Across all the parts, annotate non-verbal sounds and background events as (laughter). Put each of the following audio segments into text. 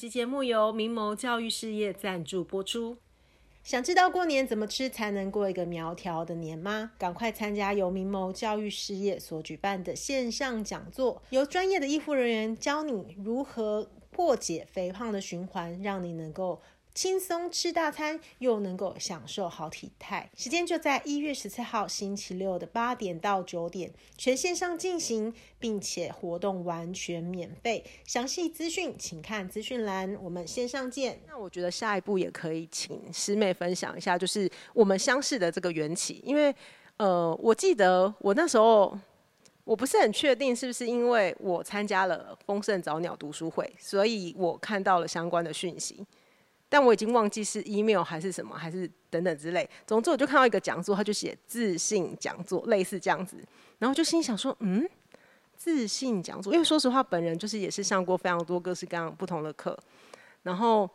期节目由明眸教育事业赞助播出。想知道过年怎么吃才能过一个苗条的年吗？赶快参加由明眸教育事业所举办的线上讲座，由专业的医护人员教你如何破解肥胖的循环，让你能够轻松吃大餐，又能够享受好体态。时间就在一月十四号星期六的八点到九点，全线上进行，并且活动完全免费。详细资讯请看资讯栏。我们线上见。那我觉得下一步也可以请师妹分享一下，就是我们相识的这个缘起。因为呃，我记得我那时候我不是很确定是不是因为我参加了丰盛早鸟读书会，所以我看到了相关的讯息。但我已经忘记是 email 还是什么，还是等等之类。总之，我就看到一个讲座，他就写自信讲座，类似这样子。然后就心想说，嗯，自信讲座，因为说实话，本人就是也是上过非常多各式各样不同的课。然后，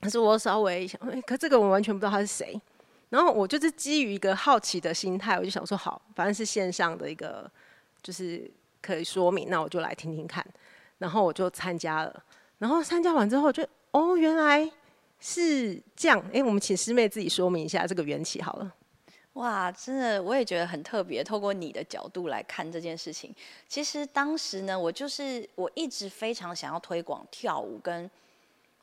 可是我稍微想，可这个我完全不知道他是谁。然后我就是基于一个好奇的心态，我就想说，好，反正是线上的一个，就是可以说明，那我就来听听看。然后我就参加了。然后参加完之后，就哦，原来。是这样，哎、我们请师妹自己说明一下这个缘起好了。哇，真的，我也觉得很特别。透过你的角度来看这件事情，其实当时呢，我就是我一直非常想要推广跳舞，跟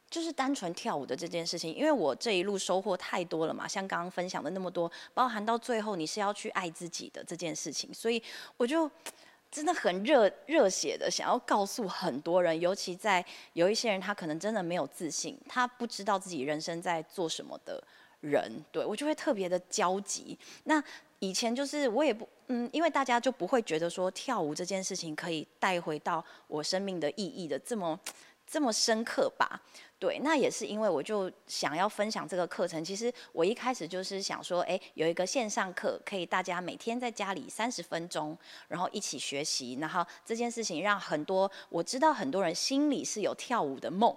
就是单纯跳舞的这件事情，因为我这一路收获太多了嘛，像刚刚分享的那么多，包含到最后你是要去爱自己的这件事情，所以我就。真的很热热血的，想要告诉很多人，尤其在有一些人，他可能真的没有自信，他不知道自己人生在做什么的人，对，我就会特别的焦急。那以前就是我也不，嗯，因为大家就不会觉得说跳舞这件事情可以带回到我生命的意义的这么这么深刻吧。对，那也是因为我就想要分享这个课程。其实我一开始就是想说，哎，有一个线上课，可以大家每天在家里三十分钟，然后一起学习。然后这件事情让很多我知道很多人心里是有跳舞的梦，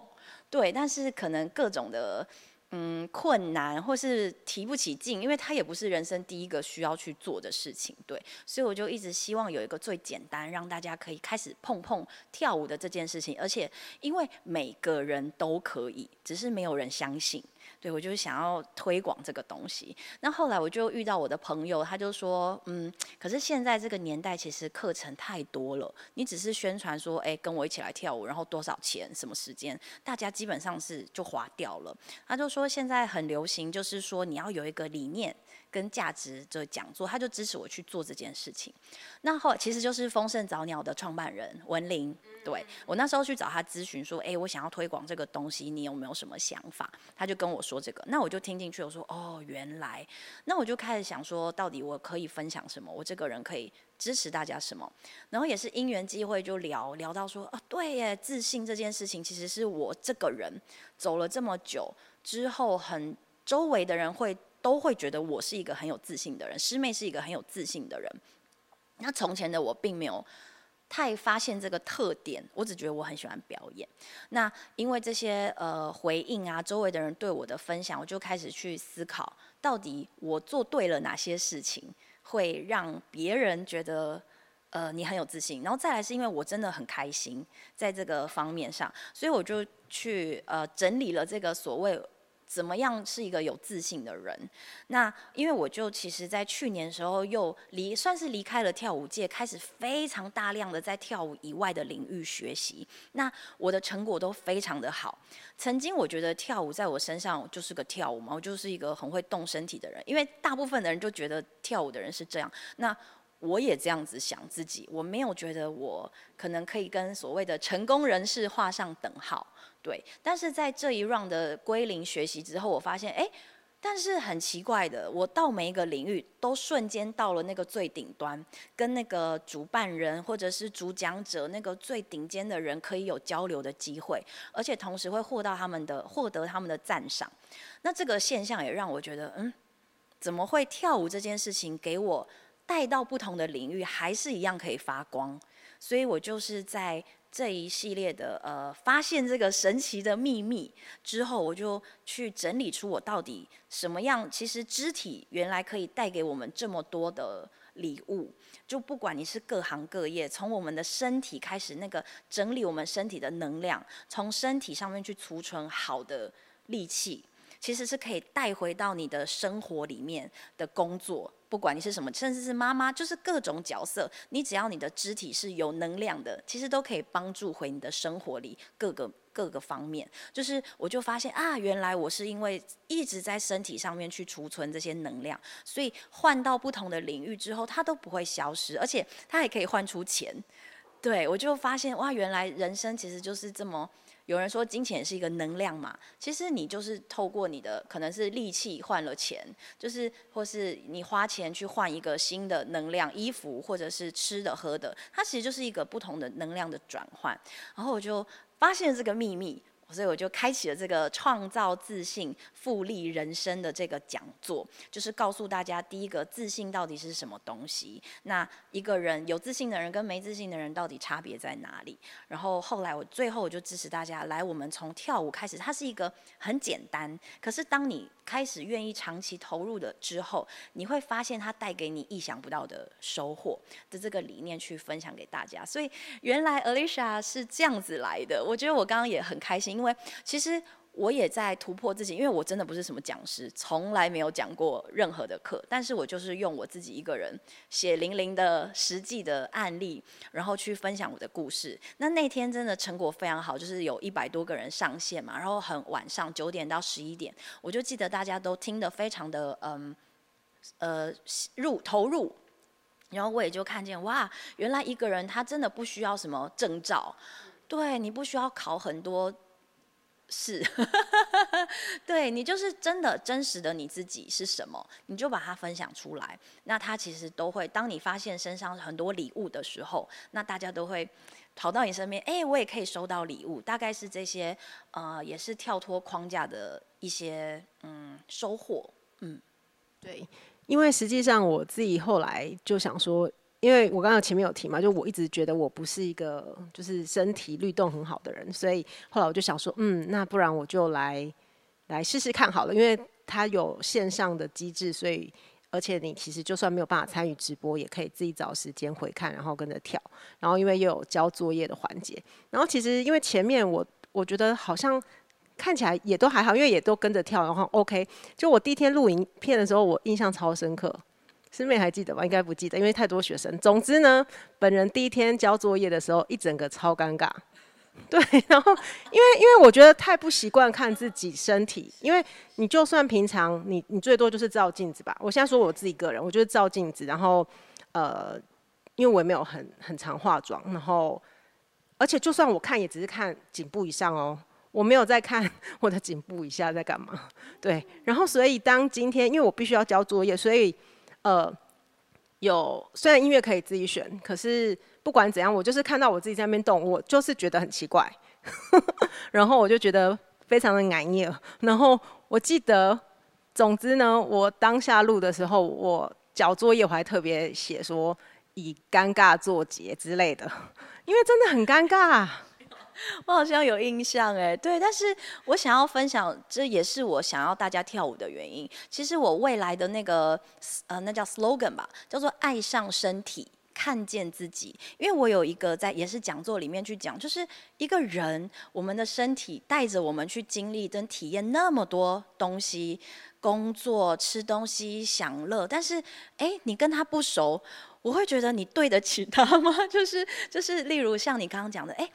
对，但是可能各种的。嗯，困难或是提不起劲，因为他也不是人生第一个需要去做的事情，对，所以我就一直希望有一个最简单，让大家可以开始碰碰跳舞的这件事情，而且因为每个人都可以，只是没有人相信。对，我就是想要推广这个东西。那后来我就遇到我的朋友，他就说，嗯，可是现在这个年代其实课程太多了，你只是宣传说，哎，跟我一起来跳舞，然后多少钱，什么时间，大家基本上是就划掉了。他就说现在很流行，就是说你要有一个理念。跟价值的讲座，他就支持我去做这件事情。那后其实就是丰盛早鸟的创办人文玲，对，我那时候去找他咨询说，哎，我想要推广这个东西，你有没有什么想法？他就跟我说这个，那我就听进去，我说哦，原来，那我就开始想说，到底我可以分享什么？我这个人可以支持大家什么？然后也是因缘机会，就聊聊到说，啊，对耶，自信这件事情，其实是我这个人走了这么久之后，很周围的人会。都会觉得我是一个很有自信的人，师妹是一个很有自信的人。那从前的我并没有太发现这个特点，我只觉得我很喜欢表演。那因为这些呃回应啊，周围的人对我的分享，我就开始去思考，到底我做对了哪些事情，会让别人觉得呃你很有自信。然后再来是因为我真的很开心在这个方面上，所以我就去呃整理了这个所谓。怎么样是一个有自信的人？那因为我就其实，在去年的时候又离算是离开了跳舞界，开始非常大量的在跳舞以外的领域学习。那我的成果都非常的好。曾经我觉得跳舞在我身上就是个跳舞嘛，我就是一个很会动身体的人。因为大部分的人就觉得跳舞的人是这样。那我也这样子想自己，我没有觉得我可能可以跟所谓的成功人士画上等号。对，但是在这一 round 的归零学习之后，我发现，哎，但是很奇怪的，我到每一个领域都瞬间到了那个最顶端，跟那个主办人或者是主讲者那个最顶尖的人可以有交流的机会，而且同时会获到他们的获得他们的赞赏。那这个现象也让我觉得，嗯，怎么会跳舞这件事情给我带到不同的领域，还是一样可以发光？所以我就是在。这一系列的呃，发现这个神奇的秘密之后，我就去整理出我到底什么样。其实肢体原来可以带给我们这么多的礼物，就不管你是各行各业，从我们的身体开始，那个整理我们身体的能量，从身体上面去储存好的力气，其实是可以带回到你的生活里面的工作。不管你是什么，甚至是妈妈，就是各种角色，你只要你的肢体是有能量的，其实都可以帮助回你的生活里各个各个方面。就是我就发现啊，原来我是因为一直在身体上面去储存这些能量，所以换到不同的领域之后，它都不会消失，而且它还可以换出钱。对，我就发现哇，原来人生其实就是这么。有人说金钱是一个能量嘛，其实你就是透过你的可能是力气换了钱，就是或是你花钱去换一个新的能量衣服，或者是吃的喝的，它其实就是一个不同的能量的转换。然后我就发现这个秘密。所以我就开启了这个创造自信、复利人生的这个讲座，就是告诉大家，第一个自信到底是什么东西？那一个人有自信的人跟没自信的人到底差别在哪里？然后后来我最后我就支持大家来，我们从跳舞开始，它是一个很简单，可是当你开始愿意长期投入的之后，你会发现它带给你意想不到的收获的这个理念去分享给大家。所以原来 Alicia 是这样子来的，我觉得我刚刚也很开心。因为其实我也在突破自己，因为我真的不是什么讲师，从来没有讲过任何的课，但是我就是用我自己一个人血淋淋的实际的案例，然后去分享我的故事。那那天真的成果非常好，就是有一百多个人上线嘛，然后很晚上九点到十一点，我就记得大家都听得非常的嗯呃入投入，然后我也就看见哇，原来一个人他真的不需要什么证照，对，你不需要考很多。是，(laughs) 对，你就是真的真实的你自己是什么，你就把它分享出来。那他其实都会，当你发现身上很多礼物的时候，那大家都会跑到你身边，哎，我也可以收到礼物。大概是这些，呃，也是跳脱框架的一些嗯收获。嗯，对，因为实际上我自己后来就想说。因为我刚刚前面有提嘛，就我一直觉得我不是一个就是身体律动很好的人，所以后来我就想说，嗯，那不然我就来来试试看好了，因为它有线上的机制，所以而且你其实就算没有办法参与直播，也可以自己找时间回看，然后跟着跳，然后因为又有交作业的环节，然后其实因为前面我我觉得好像看起来也都还好，因为也都跟着跳，然后 OK，就我第一天录影片的时候，我印象超深刻。师妹还记得吗？应该不记得，因为太多学生。总之呢，本人第一天交作业的时候，一整个超尴尬。(laughs) 对，然后因为因为我觉得太不习惯看自己身体，因为你就算平常你你最多就是照镜子吧。我现在说我自己个人，我就是照镜子，然后呃，因为我也没有很很常化妆，然后而且就算我看也只是看颈部以上哦，我没有在看 (laughs) 我的颈部以下在干嘛。对，然后所以当今天因为我必须要交作业，所以。呃，有虽然音乐可以自己选，可是不管怎样，我就是看到我自己在那边动，我就是觉得很奇怪，(laughs) 然后我就觉得非常的难念。然后我记得，总之呢，我当下录的时候，我交作业我还特别写说以尴尬作结之类的，(laughs) 因为真的很尴尬。我好像有印象哎，对，但是我想要分享，这也是我想要大家跳舞的原因。其实我未来的那个呃，那叫 slogan 吧，叫做“爱上身体，看见自己”。因为我有一个在也是讲座里面去讲，就是一个人，我们的身体带着我们去经历跟体验那么多东西，工作、吃东西、享乐，但是哎，你跟他不熟，我会觉得你对得起他吗？就 (laughs) 是就是，例如像你刚刚讲的，哎。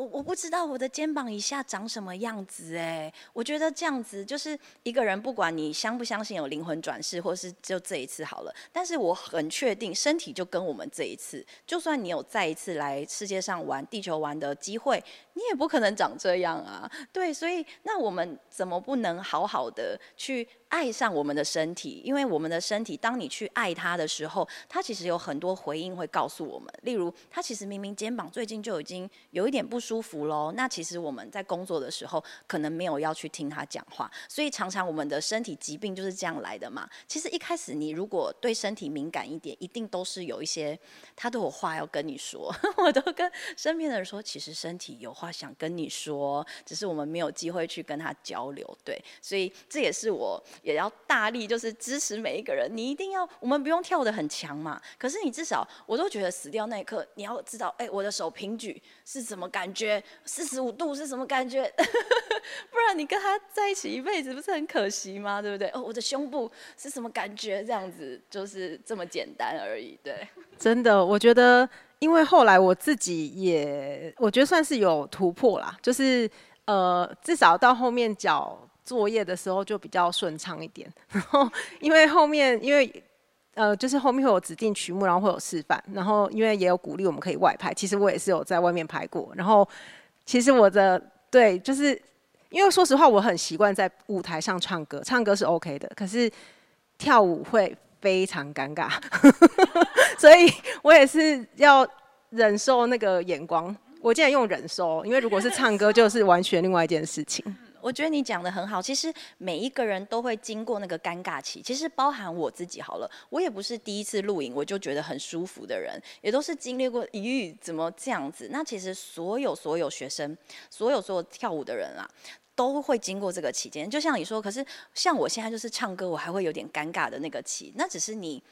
我我不知道我的肩膀以下长什么样子哎，我觉得这样子就是一个人，不管你相不相信有灵魂转世，或是就这一次好了，但是我很确定身体就跟我们这一次，就算你有再一次来世界上玩地球玩的机会，你也不可能长这样啊。对，所以那我们怎么不能好好的去爱上我们的身体？因为我们的身体，当你去爱它的时候，它其实有很多回应会告诉我们，例如它其实明明肩膀最近就已经有一点不舒舒服喽。那其实我们在工作的时候，可能没有要去听他讲话，所以常常我们的身体疾病就是这样来的嘛。其实一开始你如果对身体敏感一点，一定都是有一些他都有话要跟你说。(laughs) 我都跟身边的人说，其实身体有话想跟你说，只是我们没有机会去跟他交流。对，所以这也是我也要大力就是支持每一个人，你一定要，我们不用跳得很强嘛，可是你至少我都觉得死掉那一刻，你要知道，哎，我的手平举是什么感觉，四十五度是什么感觉，(laughs) 不然你跟他在一起一辈子不是很可惜吗？对不对？哦，我的胸部是什么感觉？这样子就是这么简单而已。对，真的，我觉得，因为后来我自己也，我觉得算是有突破啦，就是呃，至少到后面缴作业的时候就比较顺畅一点。然后因为后面因为。呃，就是后面会有指定曲目，然后会有示范，然后因为也有鼓励我们可以外拍，其实我也是有在外面拍过。然后其实我的对，就是因为说实话，我很习惯在舞台上唱歌，唱歌是 OK 的，可是跳舞会非常尴尬，(laughs) 所以我也是要忍受那个眼光。我竟然用忍受，因为如果是唱歌，就是完全另外一件事情。我觉得你讲的很好，其实每一个人都会经过那个尴尬期，其实包含我自己好了，我也不是第一次录影我就觉得很舒服的人，也都是经历过，咦，怎么这样子？那其实所有所有学生，所有所有跳舞的人啊，都会经过这个期间。就像你说，可是像我现在就是唱歌，我还会有点尴尬的那个期，那只是你。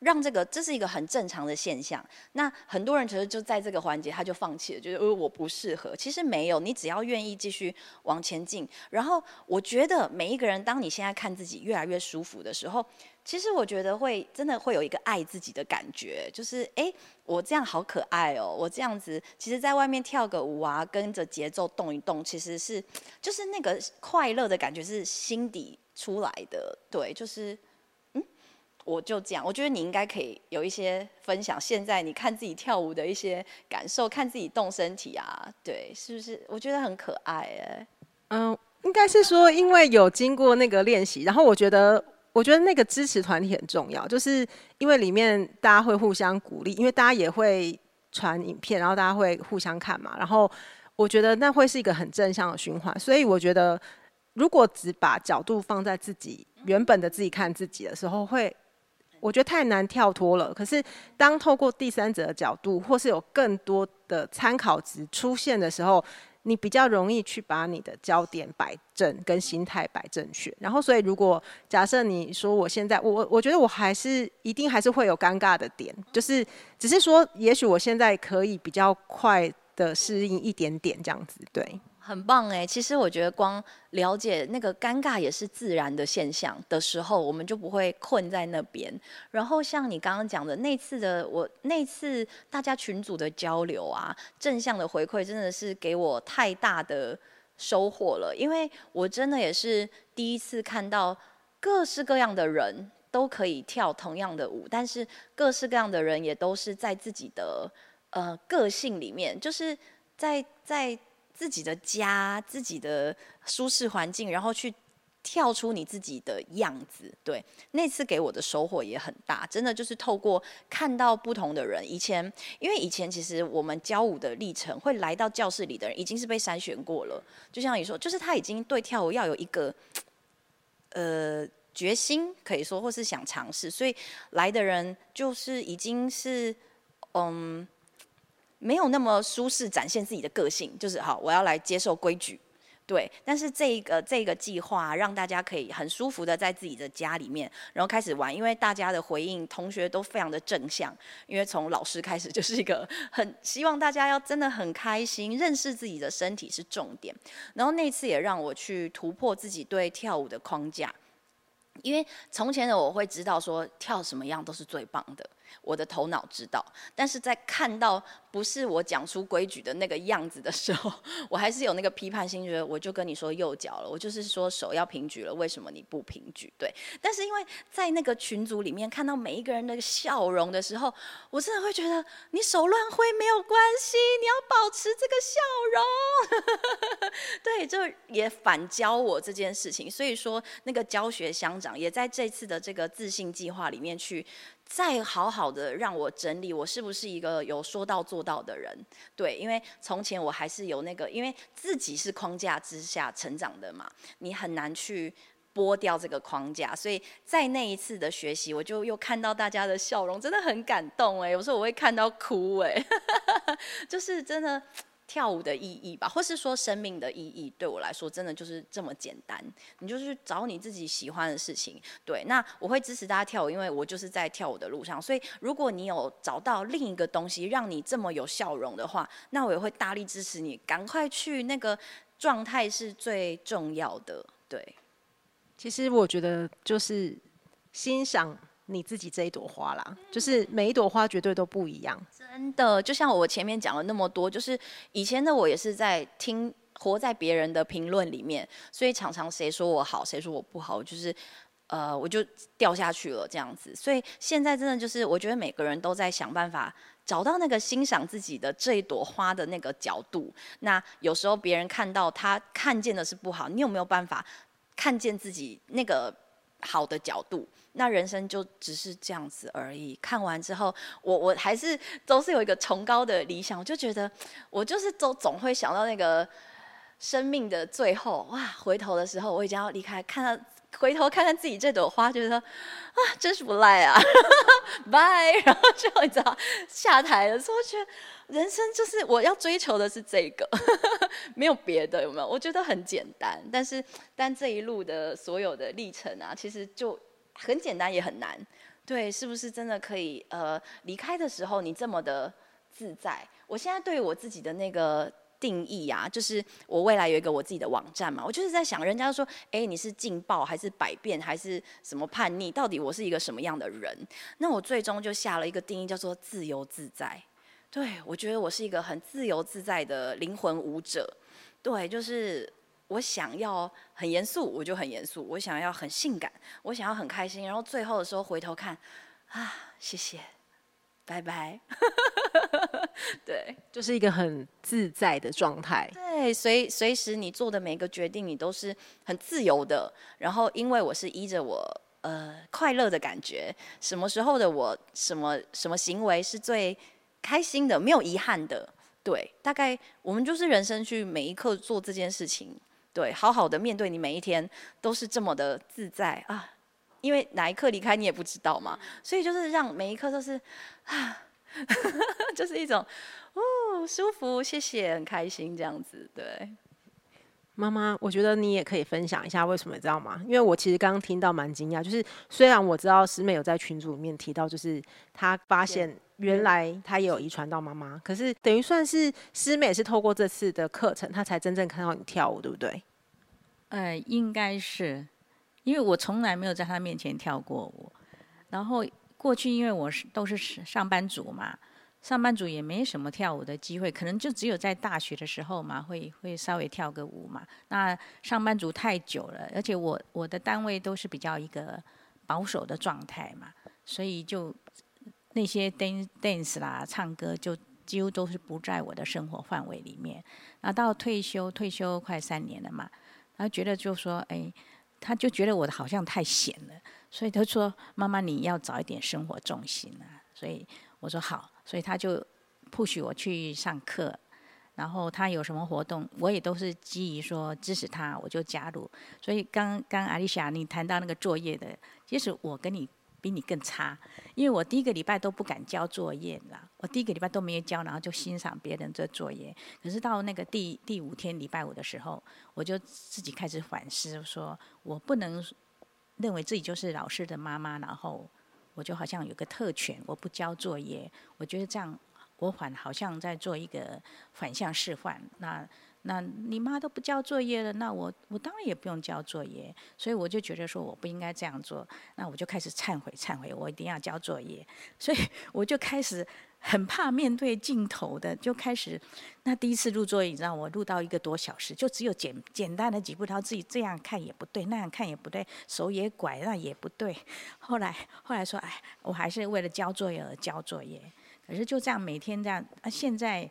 让这个，这是一个很正常的现象。那很多人其实就在这个环节他就放弃了，觉得呃我不适合。其实没有，你只要愿意继续往前进。然后我觉得每一个人，当你现在看自己越来越舒服的时候，其实我觉得会真的会有一个爱自己的感觉，就是哎，我这样好可爱哦，我这样子，其实在外面跳个舞啊，跟着节奏动一动，其实是就是那个快乐的感觉是心底出来的，对，就是。我就这样，我觉得你应该可以有一些分享。现在你看自己跳舞的一些感受，看自己动身体啊，对，是不是？我觉得很可爱哎。嗯，应该是说，因为有经过那个练习，然后我觉得，我觉得那个支持团体很重要，就是因为里面大家会互相鼓励，因为大家也会传影片，然后大家会互相看嘛，然后我觉得那会是一个很正向的循环。所以我觉得，如果只把角度放在自己原本的自己看自己的时候，会。我觉得太难跳脱了。可是，当透过第三者的角度，或是有更多的参考值出现的时候，你比较容易去把你的焦点摆正，跟心态摆正确。然后，所以如果假设你说我现在，我我觉得我还是一定还是会有尴尬的点，就是只是说，也许我现在可以比较快的适应一点点这样子，对。很棒哎，其实我觉得光了解那个尴尬也是自然的现象的时候，我们就不会困在那边。然后像你刚刚讲的那次的我那次大家群组的交流啊，正向的回馈真的是给我太大的收获了，因为我真的也是第一次看到各式各样的人都可以跳同样的舞，但是各式各样的人也都是在自己的呃个性里面，就是在在。自己的家，自己的舒适环境，然后去跳出你自己的样子。对，那次给我的收获也很大，真的就是透过看到不同的人。以前，因为以前其实我们教舞的历程，会来到教室里的人已经是被筛选过了。就像你说，就是他已经对跳舞要有一个呃决心，可以说，或是想尝试，所以来的人就是已经是嗯。没有那么舒适，展现自己的个性，就是好，我要来接受规矩，对。但是这一个这个计划让大家可以很舒服的在自己的家里面，然后开始玩，因为大家的回应，同学都非常的正向，因为从老师开始就是一个很希望大家要真的很开心，认识自己的身体是重点。然后那次也让我去突破自己对跳舞的框架，因为从前的我会知道说跳什么样都是最棒的。我的头脑知道，但是在看到不是我讲出规矩的那个样子的时候，我还是有那个批判心，觉得我就跟你说右脚了，我就是说手要平举了，为什么你不平举？对，但是因为在那个群组里面看到每一个人的笑容的时候，我真的会觉得你手乱挥没有关系，你要保持这个笑容。(laughs) 对，就也反教我这件事情，所以说那个教学乡长也在这次的这个自信计划里面去。再好好的让我整理，我是不是一个有说到做到的人？对，因为从前我还是有那个，因为自己是框架之下成长的嘛，你很难去剥掉这个框架。所以在那一次的学习，我就又看到大家的笑容，真的很感动哎，有时候我会看到哭哎，(laughs) 就是真的。跳舞的意义吧，或是说生命的意义，对我来说真的就是这么简单。你就是找你自己喜欢的事情。对，那我会支持大家跳舞，因为我就是在跳舞的路上。所以，如果你有找到另一个东西让你这么有笑容的话，那我也会大力支持你，赶快去。那个状态是最重要的。对，其实我觉得就是欣赏。你自己这一朵花啦，就是每一朵花绝对都不一样。真的，就像我前面讲了那么多，就是以前的我也是在听，活在别人的评论里面，所以常常谁说我好，谁说我不好，就是呃，我就掉下去了这样子。所以现在真的就是，我觉得每个人都在想办法找到那个欣赏自己的这一朵花的那个角度。那有时候别人看到他看见的是不好，你有没有办法看见自己那个好的角度？那人生就只是这样子而已。看完之后，我我还是都是有一个崇高的理想，我就觉得我就是都总会想到那个生命的最后，哇，回头的时候我已经要离开，看到回头看看自己这朵花，觉得啊，真是不赖啊，(laughs) 拜。然后就你知道下台的时候，觉得人生就是我要追求的是这个，(laughs) 没有别的，有没有？我觉得很简单，但是但这一路的所有的历程啊，其实就。很简单也很难，对，是不是真的可以？呃，离开的时候你这么的自在。我现在对我自己的那个定义啊，就是我未来有一个我自己的网站嘛，我就是在想，人家说，哎，你是劲爆还是百变还是什么叛逆？到底我是一个什么样的人？那我最终就下了一个定义，叫做自由自在。对，我觉得我是一个很自由自在的灵魂舞者。对，就是。我想要很严肃，我就很严肃；我想要很性感，我想要很开心。然后最后的时候回头看，啊，谢谢，拜拜。(laughs) 对，就是一个很自在的状态。对，随随时你做的每个决定，你都是很自由的。然后因为我是依着我呃快乐的感觉，什么时候的我，什么什么行为是最开心的，没有遗憾的。对，大概我们就是人生去每一刻做这件事情。对，好好的面对你每一天，都是这么的自在啊！因为哪一刻离开你也不知道嘛，所以就是让每一刻都是啊，(laughs) 就是一种哦舒服，谢谢，很开心这样子。对，妈妈，我觉得你也可以分享一下为什么，你知道吗？因为我其实刚刚听到蛮惊讶，就是虽然我知道师妹有在群组里面提到，就是她发现原来她也有遗传到妈妈，可是等于算是师妹是透过这次的课程，她才真正看到你跳舞，对不对？呃，应该是，因为我从来没有在他面前跳过舞。然后过去因为我是都是上班族嘛，上班族也没什么跳舞的机会，可能就只有在大学的时候嘛，(laughs) 会会稍微跳个舞嘛。那上班族太久了，而且我我的单位都是比较一个保守的状态嘛，所以就那些 dance dance 啦、唱歌就几乎都是不在我的生活范围里面。然后到退休，退休快三年了嘛。他觉得就说，哎，他就觉得我好像太闲了，所以他说：“妈妈，你要找一点生活重心啊。”所以我说好，所以他就 push 我去上课，然后他有什么活动，我也都是基于说支持他，我就加入。所以刚刚阿丽莎你谈到那个作业的，其实我跟你。比你更差，因为我第一个礼拜都不敢交作业啦，我第一个礼拜都没有交，然后就欣赏别人这作业。可是到那个第第五天礼拜五的时候，我就自己开始反思，说我不能认为自己就是老师的妈妈，然后我就好像有个特权，我不交作业，我觉得这样我反好像在做一个反向示范。那那你妈都不交作业了，那我我当然也不用交作业，所以我就觉得说我不应该这样做，那我就开始忏悔忏悔，我一定要交作业，所以我就开始很怕面对镜头的，就开始那第一次录作业，你知道我录到一个多小时，就只有简简单的几步，他自己这样看也不对，那样看也不对，手也拐，那也不对，后来后来说哎，我还是为了交作业而交作业，可是就这样每天这样啊，现在。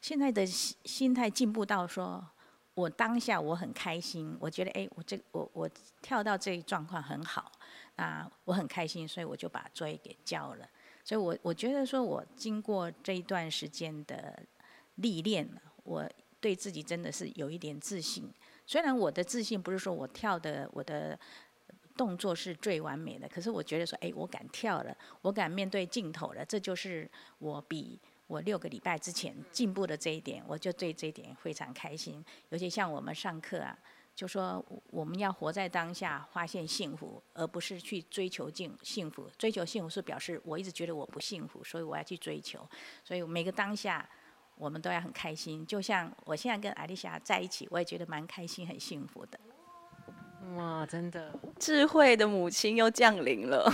现在的心心态进步到说，我当下我很开心，我觉得哎，我这我我跳到这一状况很好，啊，我很开心，所以我就把作业给交了。所以我我觉得说，我经过这一段时间的历练，我对自己真的是有一点自信。虽然我的自信不是说我跳的我的动作是最完美的，可是我觉得说，哎，我敢跳了，我敢面对镜头了，这就是我比我六个礼拜之前进步的这一点，我就对这一点非常开心。尤其像我们上课啊，就说我们要活在当下，发现幸福，而不是去追求幸幸福。追求幸福是表示我一直觉得我不幸福，所以我要去追求。所以每个当下。我们都要很开心，就像我现在跟艾丽莎在一起，我也觉得蛮开心、很幸福的。哇，真的，智慧的母亲又降临了。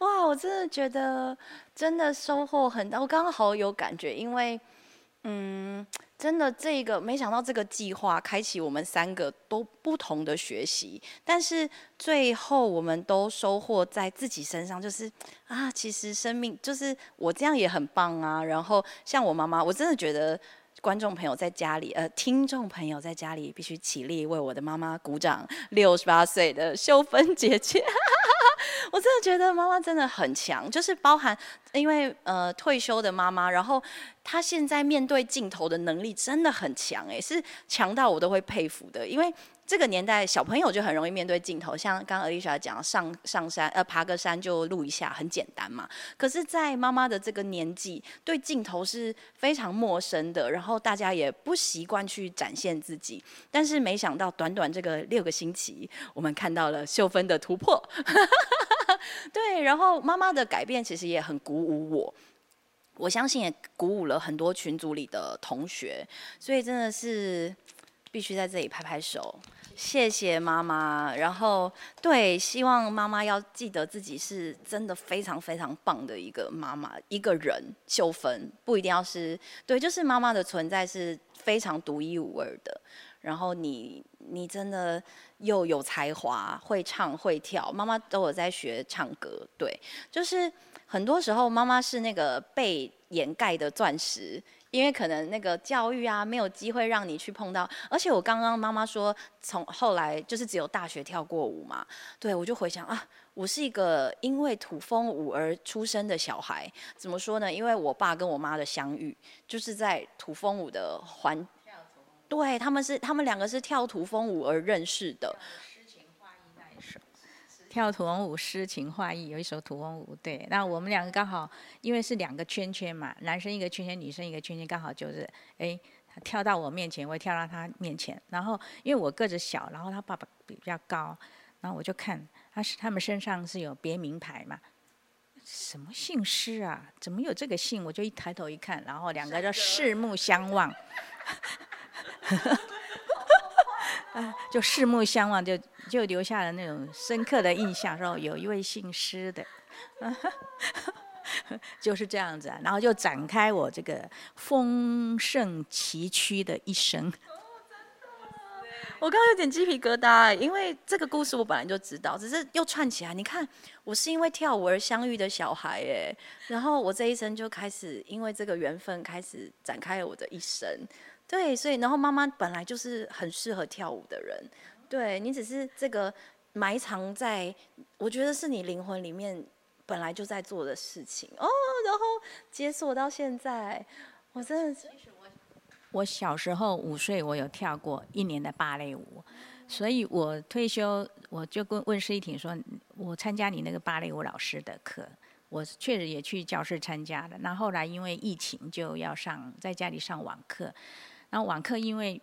哇，我真的觉得真的收获很大，我刚刚好有感觉，因为，嗯。真的，这个没想到这个计划开启我们三个都不同的学习，但是最后我们都收获在自己身上，就是啊，其实生命就是我这样也很棒啊。然后像我妈妈，我真的觉得观众朋友在家里，呃，听众朋友在家里必须起立为我的妈妈鼓掌，六十八岁的秀芬姐姐。我真的觉得妈妈真的很强，就是包含因为呃退休的妈妈，然后她现在面对镜头的能力真的很强，诶，是强到我都会佩服的。因为这个年代小朋友就很容易面对镜头，像刚刚 Alicia 讲上上山呃爬个山就录一下，很简单嘛。可是，在妈妈的这个年纪，对镜头是非常陌生的，然后大家也不习惯去展现自己。但是没想到短短这个六个星期，我们看到了秀芬的突破。(laughs) 对，然后妈妈的改变其实也很鼓舞我，我相信也鼓舞了很多群组里的同学，所以真的是必须在这里拍拍手，谢谢妈妈。然后对，希望妈妈要记得自己是真的非常非常棒的一个妈妈，一个人。秀芬不一定要是，对，就是妈妈的存在是非常独一无二的。然后你，你真的又有才华，会唱会跳，妈妈都有在学唱歌，对，就是很多时候妈妈是那个被掩盖的钻石，因为可能那个教育啊，没有机会让你去碰到。而且我刚刚妈妈说，从后来就是只有大学跳过舞嘛，对，我就回想啊，我是一个因为土风舞而出生的小孩，怎么说呢？因为我爸跟我妈的相遇就是在土风舞的环。对，他们是他们两个是跳土风舞而认识的。跳土龙舞诗情画意有一首土龙舞。对，那我们两个刚好因为是两个圈圈嘛，男生一个圈圈，女生一个圈圈，刚好就是哎，他跳到我面前，我也跳到他面前。然后因为我个子小，然后他爸爸比较高，然后我就看他是他们身上是有别名牌嘛，什么姓施啊？怎么有这个姓？我就一抬头一看，然后两个就四目相望。(laughs) 啊，就四目相望，就就留下了那种深刻的印象，说有一位姓施的，(laughs) 就是这样子啊，然后就展开我这个丰盛崎岖的一生。我刚刚有点鸡皮疙瘩，因为这个故事我本来就知道，只是又串起来。你看，我是因为跳舞而相遇的小孩，哎，然后我这一生就开始因为这个缘分开始展开了我的一生。对，所以然后妈妈本来就是很适合跳舞的人，对，你只是这个埋藏在，我觉得是你灵魂里面本来就在做的事情哦，然后解锁到现在，我真的是。我小时候五岁，我有跳过一年的芭蕾舞，所以我退休我就跟问施一婷说，我参加你那个芭蕾舞老师的课，我确实也去教室参加了，那后来因为疫情就要上在家里上网课。然后网课因为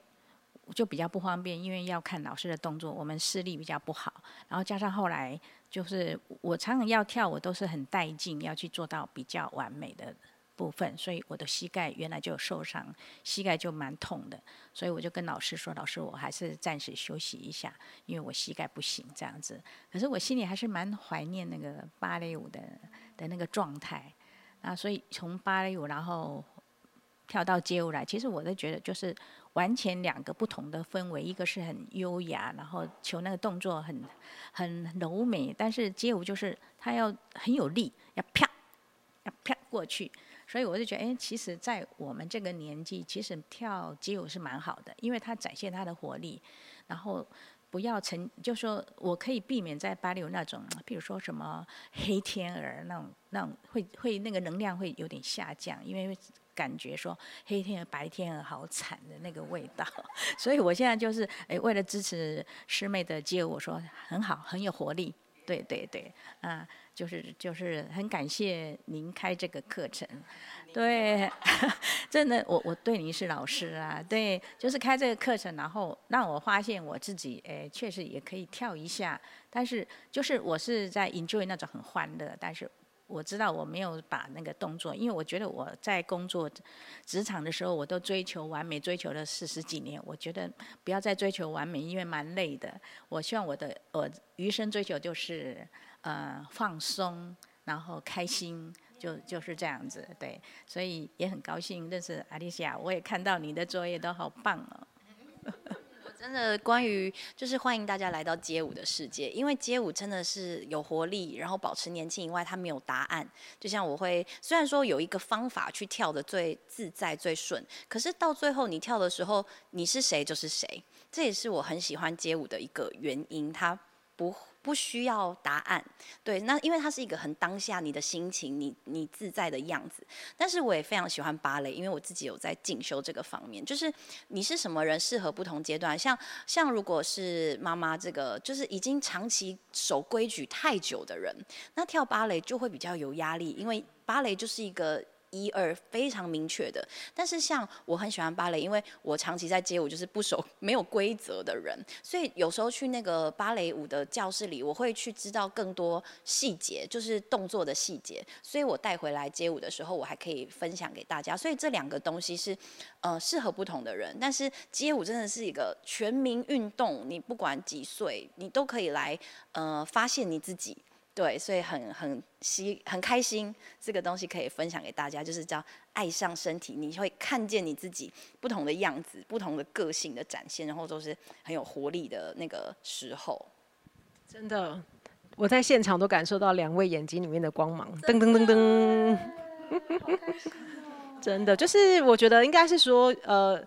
就比较不方便，因为要看老师的动作，我们视力比较不好。然后加上后来就是我常常要跳，我都是很带劲，要去做到比较完美的部分，所以我的膝盖原来就有受伤，膝盖就蛮痛的。所以我就跟老师说：“老师，我还是暂时休息一下，因为我膝盖不行这样子。”可是我心里还是蛮怀念那个芭蕾舞的的那个状态。啊，所以从芭蕾舞然后。跳到街舞来，其实我都觉得就是完全两个不同的氛围，一个是很优雅，然后求那个动作很很柔美，但是街舞就是它要很有力，要啪要啪过去，所以我就觉得，哎，其实，在我们这个年纪，其实跳街舞是蛮好的，因为它展现它的活力，然后。不要成，就说我可以避免在芭蕾舞那种，比如说什么黑天鹅那种，那种会会那个能量会有点下降，因为感觉说黑天鹅、白天鹅好惨的那个味道。(laughs) 所以我现在就是诶，为了支持师妹的街舞，我说很好，很有活力。对对对，啊，就是就是很感谢您开这个课程，对，(laughs) 真的我我对您是老师啊，对，就是开这个课程，然后让我发现我自己，哎，确实也可以跳一下，但是就是我是在 enjoy 那种很欢乐，但是我知道我没有把那个动作，因为我觉得我在工作职场的时候，我都追求完美，追求了四十几年，我觉得不要再追求完美，因为蛮累的。我希望我的我余生追求就是呃放松，然后开心，就就是这样子，对。所以也很高兴认识阿丽西亚我也看到你的作业都好棒哦。(laughs) 真的，关于就是欢迎大家来到街舞的世界，因为街舞真的是有活力，然后保持年轻以外，它没有答案。就像我会，虽然说有一个方法去跳的最自在、最顺，可是到最后你跳的时候，你是谁就是谁。这也是我很喜欢街舞的一个原因，它不。不需要答案，对，那因为它是一个很当下你的心情，你你自在的样子。但是我也非常喜欢芭蕾，因为我自己有在进修这个方面。就是你是什么人，适合不同阶段。像像如果是妈妈这个，就是已经长期守规矩太久的人，那跳芭蕾就会比较有压力，因为芭蕾就是一个。一二非常明确的，但是像我很喜欢芭蕾，因为我长期在街舞，就是不守 (laughs) 没有规则的人，所以有时候去那个芭蕾舞的教室里，我会去知道更多细节，就是动作的细节，所以我带回来街舞的时候，我还可以分享给大家。所以这两个东西是呃适合不同的人，但是街舞真的是一个全民运动，你不管几岁，你都可以来呃发现你自己。对，所以很很喜很开心，这个东西可以分享给大家，就是叫爱上身体，你会看见你自己不同的样子，不同的个性的展现，然后都是很有活力的那个时候。真的，我在现场都感受到两位眼睛里面的光芒，噔噔噔噔。(laughs) 真的，就是我觉得应该是说，呃，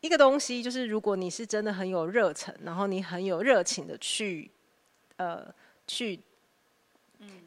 一个东西就是如果你是真的很有热忱，然后你很有热情的去，呃，去。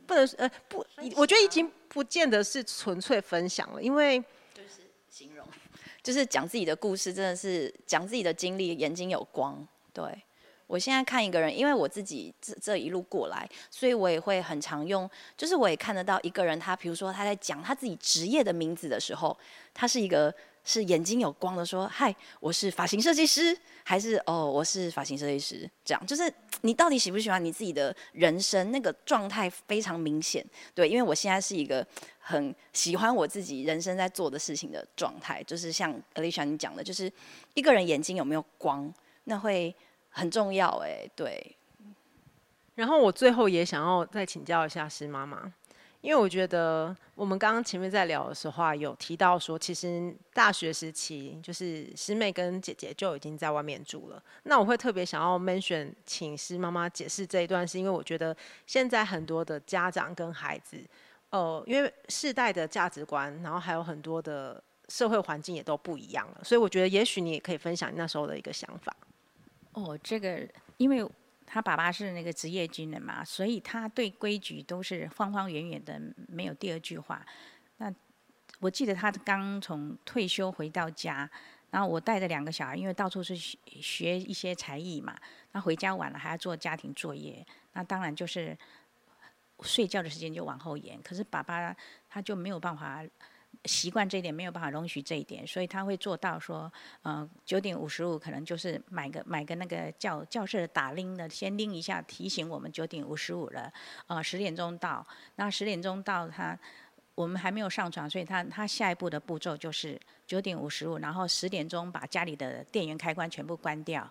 不能呃不，我觉得已经不见得是纯粹分享了，因为就是形容，(laughs) 就是讲自己的故事，真的是讲自己的经历，眼睛有光。对，我现在看一个人，因为我自己这这一路过来，所以我也会很常用，就是我也看得到一个人，他比如说他在讲他自己职业的名字的时候，他是一个。是眼睛有光的说，嗨，我是发型设计师，还是哦，我是发型设计师？这样就是你到底喜不喜欢你自己的人生？那个状态非常明显，对，因为我现在是一个很喜欢我自己人生在做的事情的状态，就是像 Alicia 你讲的，就是一个人眼睛有没有光，那会很重要哎，对。然后我最后也想要再请教一下施妈妈。因为我觉得我们刚刚前面在聊的时候有提到说，其实大学时期就是师妹跟姐姐就已经在外面住了。那我会特别想要 mention，请师妈妈解释这一段，是因为我觉得现在很多的家长跟孩子，呃，因为世代的价值观，然后还有很多的社会环境也都不一样了，所以我觉得也许你也可以分享你那时候的一个想法。哦，这个因为。他爸爸是那个职业军人嘛，所以他对规矩都是方方圆圆的，没有第二句话。那我记得他刚从退休回到家，然后我带着两个小孩，因为到处是学一些才艺嘛，那回家晚了还要做家庭作业，那当然就是睡觉的时间就往后延。可是爸爸他就没有办法。习惯这一点没有办法容许这一点，所以他会做到说，呃，九点五十五可能就是买个买个那个教教室的打铃的，先铃一下提醒我们九点五十五了，呃，十点钟到。那十点钟到他，我们还没有上床，所以他他下一步的步骤就是九点五十五，然后十点钟把家里的电源开关全部关掉。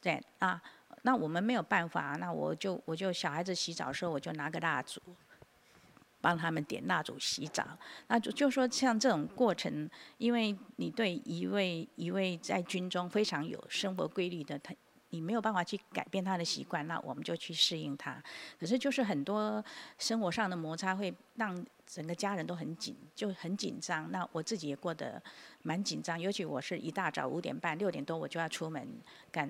对啊，那我们没有办法，那我就我就小孩子洗澡的时候，我就拿个蜡烛。帮他们点蜡烛洗澡，那就就说像这种过程，因为你对一位一位在军中非常有生活规律的他，你没有办法去改变他的习惯，那我们就去适应他。可是就是很多生活上的摩擦会让整个家人都很紧，就很紧张。那我自己也过得蛮紧张，尤其我是一大早五点半六点多我就要出门赶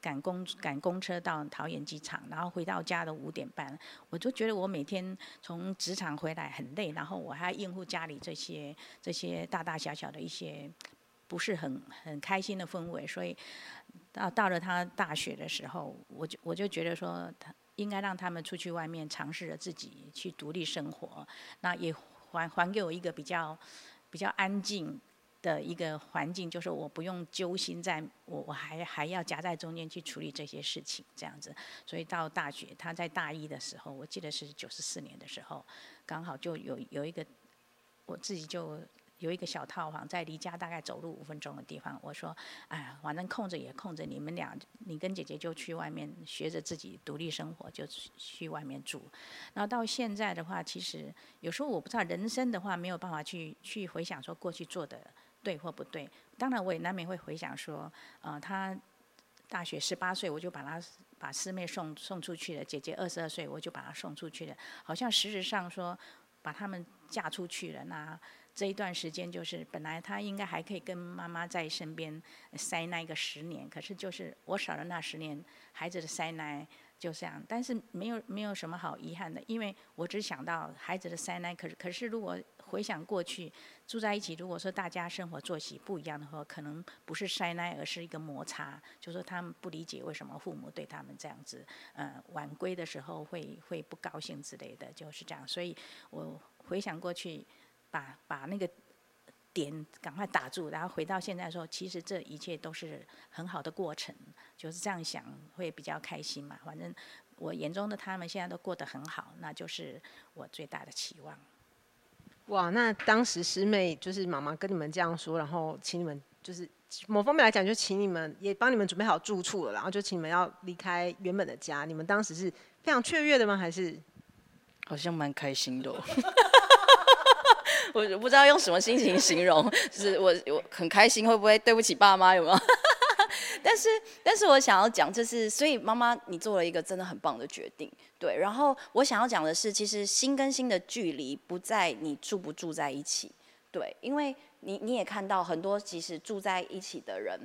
赶公赶公车到桃园机场，然后回到家的五点半，我就觉得我每天从职场回来很累，然后我还要应付家里这些这些大大小小的一些不是很很开心的氛围，所以到到了他大学的时候，我就我就觉得说他应该让他们出去外面尝试着自己去独立生活，那也还还给我一个比较比较安静。的一个环境，就是我不用揪心在，我我还还要夹在中间去处理这些事情，这样子。所以到大学，他在大一的时候，我记得是九十四年的时候，刚好就有有一个，我自己就有一个小套房，在离家大概走路五分钟的地方。我说，哎呀，反正空着也空着，你们俩，你跟姐姐就去外面学着自己独立生活，就去外面住。然后到现在的话，其实有时候我不知道人生的话，没有办法去去回想说过去做的。对或不对？当然，我也难免会回想说，呃，他大学十八岁，我就把他把师妹送送出去了；姐姐二十二岁，我就把她送出去了。好像事实上说，把他们嫁出去了，那这一段时间就是本来他应该还可以跟妈妈在身边塞奶个十年，可是就是我少了那十年孩子的塞奶，就这样。但是没有没有什么好遗憾的，因为我只想到孩子的塞奶。可是可是如果回想过去，住在一起，如果说大家生活作息不一样的话，可能不是塞奶，而是一个摩擦。就说他们不理解为什么父母对他们这样子，呃，晚归的时候会会不高兴之类的，就是这样。所以我回想过去，把把那个点赶快打住，然后回到现在说，其实这一切都是很好的过程，就是这样想会比较开心嘛。反正我眼中的他们现在都过得很好，那就是我最大的期望。哇，那当时师妹就是妈妈跟你们这样说，然后请你们就是某方面来讲，就请你们也帮你们准备好住处了，然后就请你们要离开原本的家。你们当时是非常雀跃的吗？还是好像蛮开心的。(laughs) 我不知道用什么心情形容，(laughs) 就是我我很开心，会不会对不起爸妈？有没有？(laughs) 但是，但是我想要讲，就是所以妈妈，你做了一个真的很棒的决定，对。然后我想要讲的是，其实心跟心的距离不在你住不住在一起，对，因为你你也看到很多其实住在一起的人，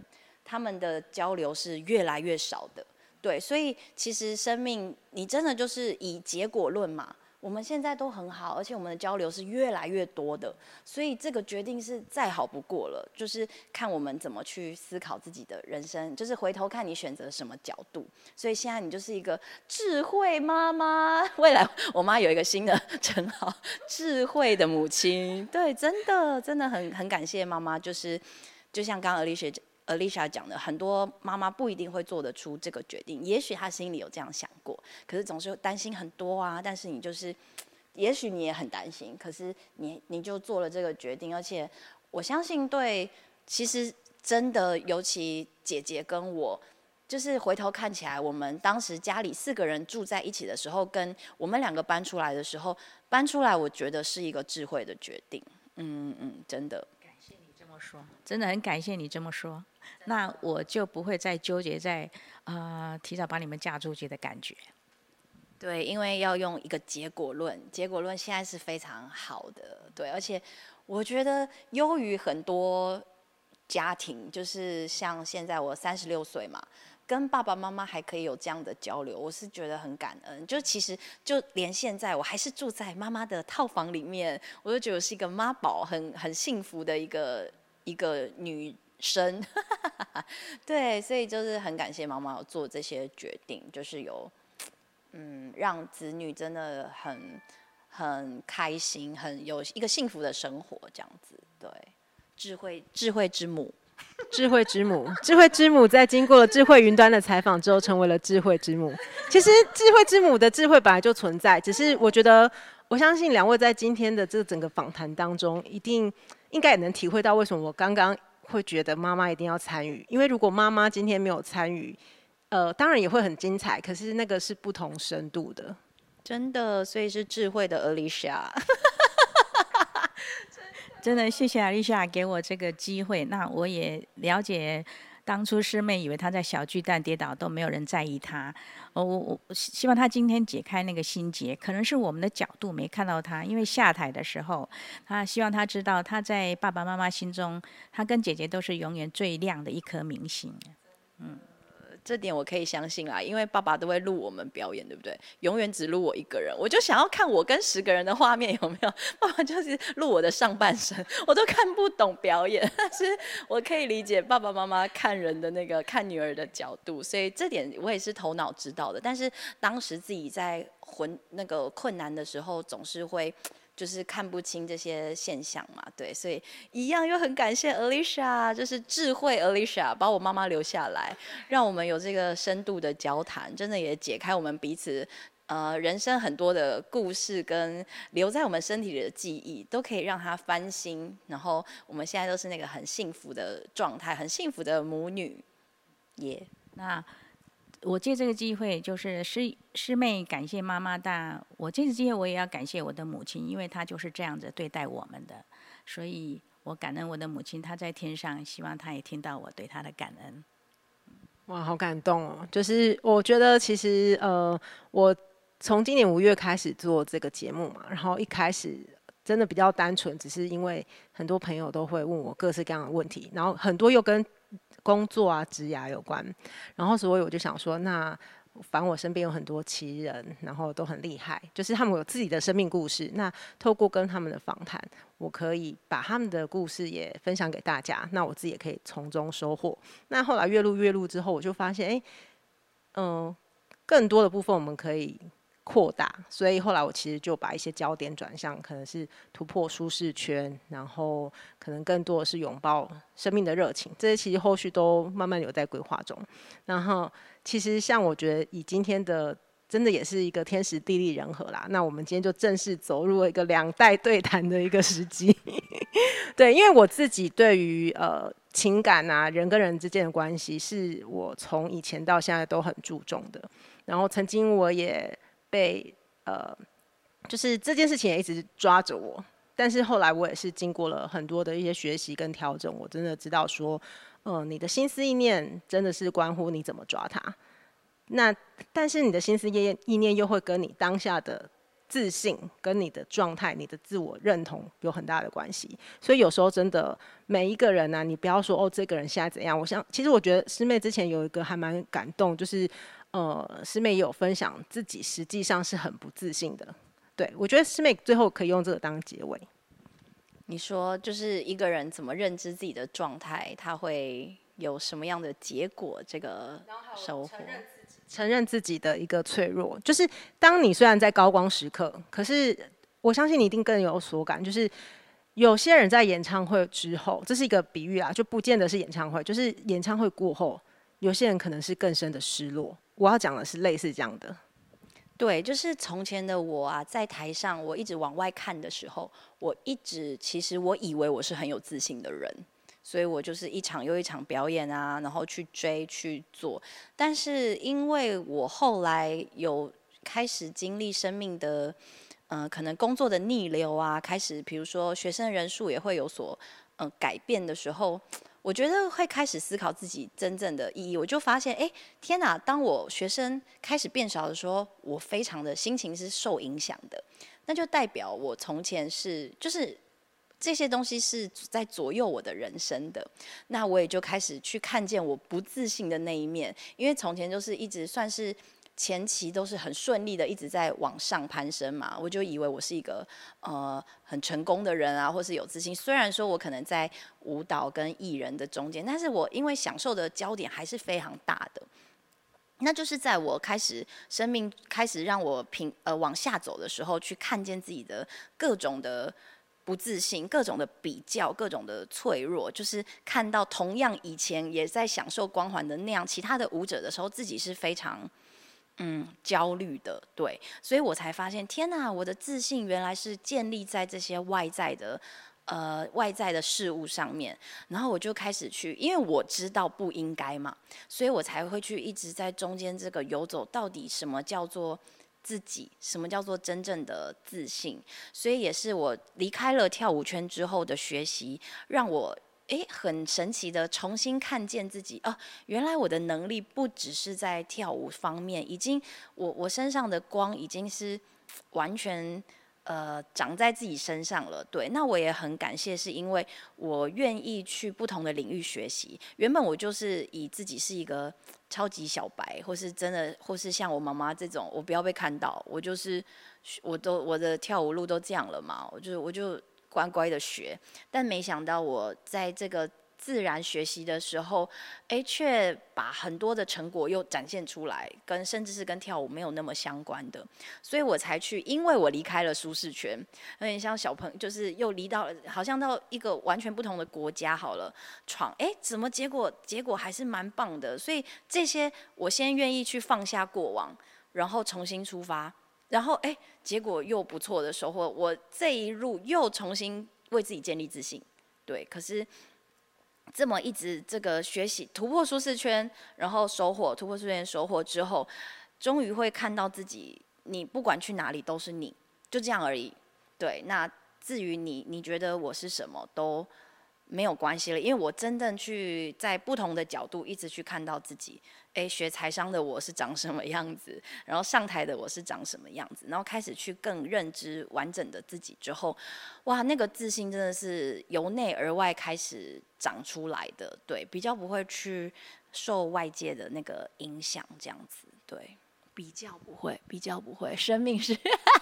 他们的交流是越来越少的，对。所以其实生命，你真的就是以结果论嘛。我们现在都很好，而且我们的交流是越来越多的，所以这个决定是再好不过了。就是看我们怎么去思考自己的人生，就是回头看你选择什么角度。所以现在你就是一个智慧妈妈，未来我妈有一个新的 (laughs) 称号——智慧的母亲。对，真的真的很很感谢妈妈，就是就像刚刚 Alicia Alicia 讲的，很多妈妈不一定会做得出这个决定，也许她心里有这样想过，可是总是担心很多啊。但是你就是，也许你也很担心，可是你你就做了这个决定，而且我相信对，其实真的，尤其姐姐跟我，就是回头看起来，我们当时家里四个人住在一起的时候，跟我们两个搬出来的时候，搬出来，我觉得是一个智慧的决定。嗯嗯，真的。说，真的很感谢你这么说。那我就不会再纠结在啊、呃、提早把你们嫁出去的感觉。对，因为要用一个结果论，结果论现在是非常好的。对，而且我觉得优于很多家庭，就是像现在我三十六岁嘛，跟爸爸妈妈还可以有这样的交流，我是觉得很感恩。就其实就连现在我还是住在妈妈的套房里面，我就觉得是一个妈宝，很很幸福的一个一个女。生，对，所以就是很感谢妈妈做这些决定，就是有，嗯，让子女真的很很开心，很有一个幸福的生活，这样子，对，智慧智慧之母，智慧之母，智慧之母，在经过了智慧云端的采访之后，成为了智慧之母。其实智慧之母的智慧本来就存在，只是我觉得，我相信两位在今天的这整个访谈当中，一定应该也能体会到为什么我刚刚。会觉得妈妈一定要参与，因为如果妈妈今天没有参与，呃，当然也会很精彩，可是那个是不同深度的，真的，所以是智慧的 Alicia，(laughs) 真的谢谢 Alicia 给我这个机会，那我也了解。当初师妹以为他在小巨蛋跌倒都没有人在意他，我我我希望他今天解开那个心结，可能是我们的角度没看到他，因为下台的时候，他希望他知道他在爸爸妈妈心中，他跟姐姐都是永远最亮的一颗明星。嗯，这点我可以相信啦，因为爸爸都会录我们表演，对不对？永远只录我一个人，我就想要看我跟十个人的画面有没有？爸爸就是录我的上半身，我都看不懂表演，(laughs) 但是我可以理解爸爸妈妈看人的那个看女儿的角度，所以这点我也是头脑知道的。但是当时自己在混那个困难的时候，总是会。就是看不清这些现象嘛，对，所以一样又很感谢 Alicia，就是智慧 Alicia 把我妈妈留下来，让我们有这个深度的交谈，真的也解开我们彼此呃人生很多的故事跟留在我们身体里的记忆，都可以让他翻新，然后我们现在都是那个很幸福的状态，很幸福的母女，耶、那。我借这个机会，就是师师妹感谢妈妈，但我这个机会我也要感谢我的母亲，因为她就是这样子对待我们的，所以我感恩我的母亲，她在天上，希望她也听到我对她的感恩。哇，好感动哦！就是我觉得其实呃，我从今年五月开始做这个节目嘛，然后一开始真的比较单纯，只是因为很多朋友都会问我各式各样的问题，然后很多又跟。工作啊，职涯有关，然后所以我就想说，那反正我身边有很多奇人，然后都很厉害，就是他们有自己的生命故事。那透过跟他们的访谈，我可以把他们的故事也分享给大家，那我自己也可以从中收获。那后来越录越录之后，我就发现，哎，嗯，更多的部分我们可以。扩大，所以后来我其实就把一些焦点转向，可能是突破舒适圈，然后可能更多的是拥抱生命的热情。这些其实后续都慢慢有在规划中。然后其实像我觉得以今天的真的也是一个天时地利人和啦。那我们今天就正式走入了一个两代对谈的一个时机。(laughs) 对，因为我自己对于呃情感啊，人跟人之间的关系，是我从以前到现在都很注重的。然后曾经我也。被呃，就是这件事情也一直抓着我，但是后来我也是经过了很多的一些学习跟调整，我真的知道说，嗯、呃，你的心思意念真的是关乎你怎么抓它。那但是你的心思意念意念又会跟你当下的自信、跟你的状态、你的自我认同有很大的关系。所以有时候真的每一个人呢、你不要说哦，这个人现在怎样。我想，其实我觉得师妹之前有一个还蛮感动，就是。呃，师妹也有分享自己实际上是很不自信的。对，我觉得师妹最后可以用这个当结尾。你说，就是一个人怎么认知自己的状态，他会有什么样的结果？这个收获，承认自己，承认自己的一个脆弱，就是当你虽然在高光时刻，可是我相信你一定更有所感。就是有些人在演唱会之后，这是一个比喻啊，就不见得是演唱会，就是演唱会过后，有些人可能是更深的失落。我要讲的是类似这样的，对，就是从前的我啊，在台上我一直往外看的时候，我一直其实我以为我是很有自信的人，所以我就是一场又一场表演啊，然后去追去做。但是因为我后来有开始经历生命的，嗯、可能工作的逆流啊，开始比如说学生人数也会有所嗯、改变的时候。我觉得会开始思考自己真正的意义，我就发现，哎，天哪！当我学生开始变少的时候，我非常的心情是受影响的。那就代表我从前是，就是这些东西是在左右我的人生的。那我也就开始去看见我不自信的那一面，因为从前就是一直算是。前期都是很顺利的，一直在往上攀升嘛，我就以为我是一个呃很成功的人啊，或是有自信。虽然说我可能在舞蹈跟艺人的中间，但是我因为享受的焦点还是非常大的。那就是在我开始生命开始让我平呃往下走的时候，去看见自己的各种的不自信、各种的比较、各种的脆弱，就是看到同样以前也在享受光环的那样其他的舞者的时候，自己是非常。嗯，焦虑的，对，所以我才发现，天哪，我的自信原来是建立在这些外在的，呃，外在的事物上面。然后我就开始去，因为我知道不应该嘛，所以我才会去一直在中间这个游走。到底什么叫做自己？什么叫做真正的自信？所以也是我离开了跳舞圈之后的学习，让我。诶，很神奇的，重新看见自己哦！原来我的能力不只是在跳舞方面，已经我我身上的光已经是完全呃，长在自己身上了，对，那我也很感谢，是因为我愿意去不同的领域学习。原本我就是以自己是一个超级小白，或是真的，或是像我妈妈这种，我不要被看到，我就是，我都我的跳舞路都这样了嘛，我就我就乖乖的学。但没想到我在这个。自然学习的时候，诶，却把很多的成果又展现出来，跟甚至是跟跳舞没有那么相关的，所以我才去，因为我离开了舒适圈，有点像小朋友，就是又离到了，好像到一个完全不同的国家好了，闯，诶，怎么结果结果还是蛮棒的，所以这些我先愿意去放下过往，然后重新出发，然后诶，结果又不错的收获，我这一路又重新为自己建立自信，对，可是。这么一直这个学习突破舒适圈，然后收获突破舒适圈收获之后，终于会看到自己，你不管去哪里都是你，就这样而已。对，那至于你，你觉得我是什么都。没有关系了，因为我真正去在不同的角度一直去看到自己，诶，学财商的我是长什么样子，然后上台的我是长什么样子，然后开始去更认知完整的自己之后，哇，那个自信真的是由内而外开始长出来的，对，比较不会去受外界的那个影响，这样子，对。比较不会，比较不会，生命是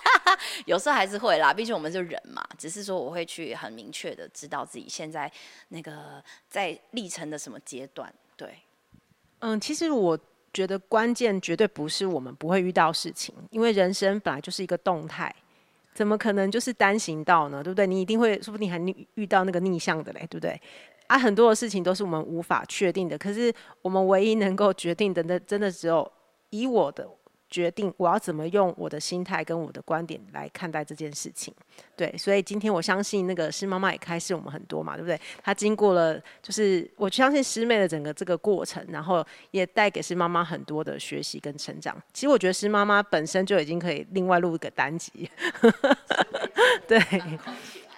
(laughs) 有时候还是会啦，毕竟我们是人嘛。只是说我会去很明确的知道自己现在那个在历程的什么阶段。对，嗯，其实我觉得关键绝对不是我们不会遇到事情，因为人生本来就是一个动态，怎么可能就是单行道呢？对不对？你一定会，说不定还遇到那个逆向的嘞，对不对？啊，很多的事情都是我们无法确定的，可是我们唯一能够决定的，那真的只有以我的。决定我要怎么用我的心态跟我的观点来看待这件事情，对，所以今天我相信那个师妈妈也开示我们很多嘛，对不对？她经过了，就是我相信师妹的整个这个过程，然后也带给师妈妈很多的学习跟成长。其实我觉得师妈妈本身就已经可以另外录一个单集，(laughs) 对，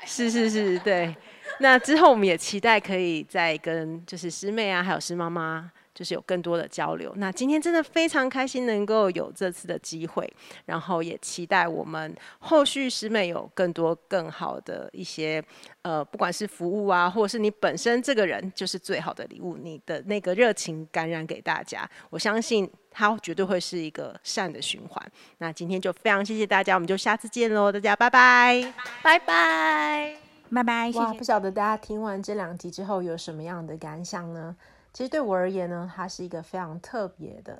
是是是，对。那之后我们也期待可以再跟就是师妹啊，还有师妈妈。就是有更多的交流。那今天真的非常开心能够有这次的机会，然后也期待我们后续师妹有更多更好的一些呃，不管是服务啊，或者是你本身这个人就是最好的礼物，你的那个热情感染给大家，我相信它绝对会是一个善的循环。那今天就非常谢谢大家，我们就下次见喽，大家拜拜，拜拜，拜拜。哇，不晓得大家听完这两集之后有什么样的感想呢？其实对我而言呢，它是一个非常特别的，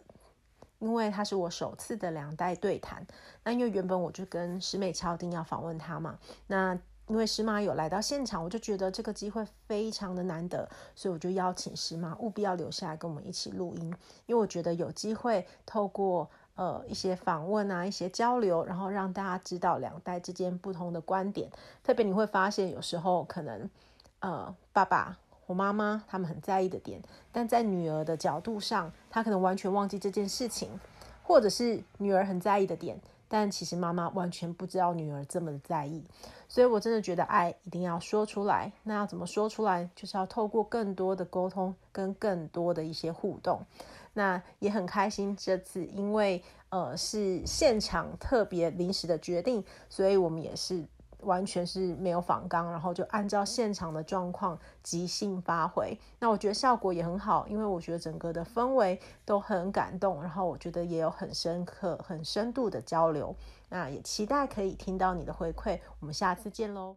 因为它是我首次的两代对谈。那因为原本我就跟师妹敲定要访问她嘛，那因为师妈有来到现场，我就觉得这个机会非常的难得，所以我就邀请师妈务必要留下来跟我们一起录音，因为我觉得有机会透过呃一些访问啊、一些交流，然后让大家知道两代之间不同的观点。特别你会发现，有时候可能呃爸爸。我妈妈他们很在意的点，但在女儿的角度上，她可能完全忘记这件事情，或者是女儿很在意的点，但其实妈妈完全不知道女儿这么的在意。所以我真的觉得爱一定要说出来。那要怎么说出来？就是要透过更多的沟通跟更多的一些互动。那也很开心这次，因为呃是现场特别临时的决定，所以我们也是。完全是没有仿纲，然后就按照现场的状况即兴发挥。那我觉得效果也很好，因为我觉得整个的氛围都很感动，然后我觉得也有很深刻、很深度的交流。那也期待可以听到你的回馈。我们下次见喽。